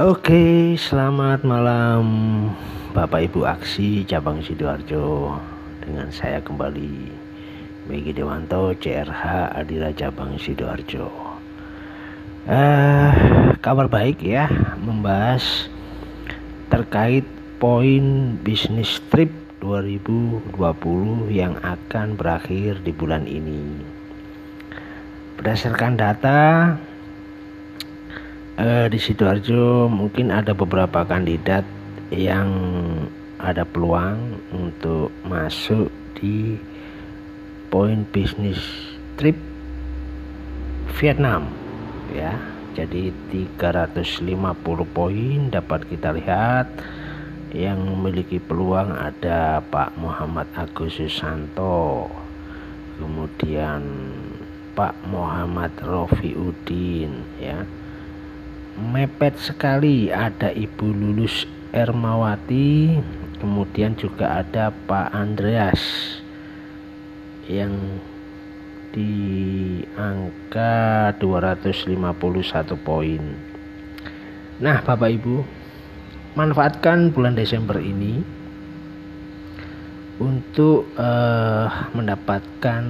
Oke, selamat malam Bapak Ibu Aksi Cabang Sidoarjo. Dengan saya kembali Megi Dewanto CRH Adira Cabang Sidoarjo. Uh, Kabar baik ya Membahas terkait poin bisnis trip 2020 yang akan berakhir di bulan ini. Berdasarkan data eh, di sidoarjo mungkin ada beberapa kandidat yang ada peluang untuk masuk di poin bisnis trip Vietnam ya. Jadi 350 poin dapat kita lihat. Yang memiliki peluang ada Pak Muhammad Agus Susanto kemudian Pak Muhammad Rofi Udin ya mepet sekali. Ada Ibu Lulus Ermawati kemudian juga ada Pak Andreas yang di angka 251 poin. Nah Bapak Ibu manfaatkan bulan Desember ini untuk uh, mendapatkan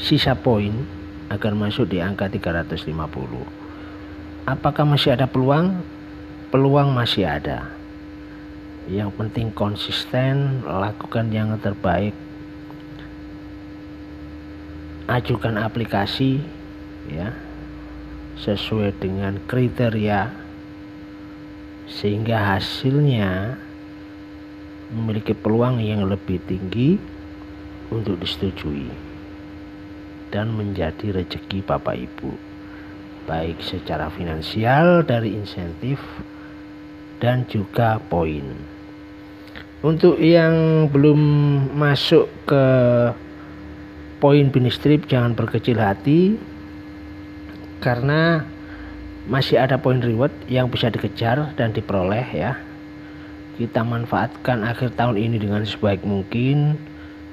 sisa poin agar masuk di angka 350 Apakah masih ada peluang? Peluang masih ada. Yang penting konsisten, lakukan yang terbaik. Ajukan aplikasi ya sesuai dengan kriteria sehingga hasilnya memiliki peluang yang lebih tinggi untuk disetujui dan menjadi rezeki Bapak Ibu baik secara finansial dari insentif dan juga poin. Untuk yang belum masuk ke poin finish trip jangan berkecil hati karena masih ada poin reward yang bisa dikejar dan diperoleh ya. Kita manfaatkan akhir tahun ini dengan sebaik mungkin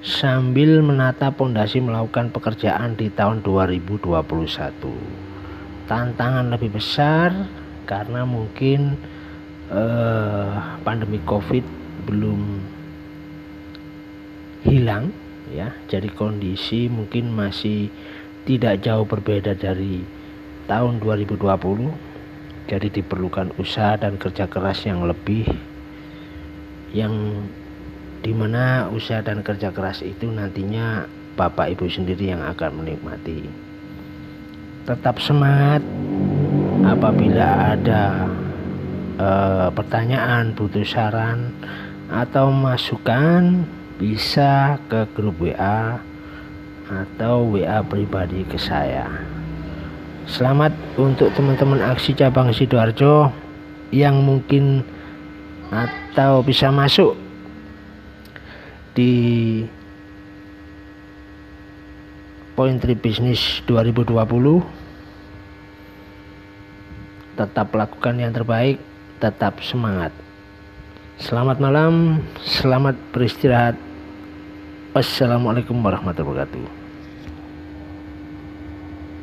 sambil menata pondasi melakukan pekerjaan di tahun 2021 tantangan lebih besar karena mungkin eh, pandemi covid belum hilang ya. Jadi kondisi mungkin masih tidak jauh berbeda dari tahun 2020 jadi diperlukan usaha dan kerja keras yang lebih yang di mana usaha dan kerja keras itu nantinya bapak ibu sendiri yang akan menikmati tetap semangat apabila ada uh, pertanyaan butuh saran atau masukan bisa ke grup WA atau WA pribadi ke saya. Selamat untuk teman-teman aksi cabang Sidoarjo yang mungkin atau bisa masuk di Point Trip Business 2020 tetap lakukan yang terbaik tetap semangat. Selamat malam selamat beristirahat. Wassalamualaikum warahmatullahi wabarakatuh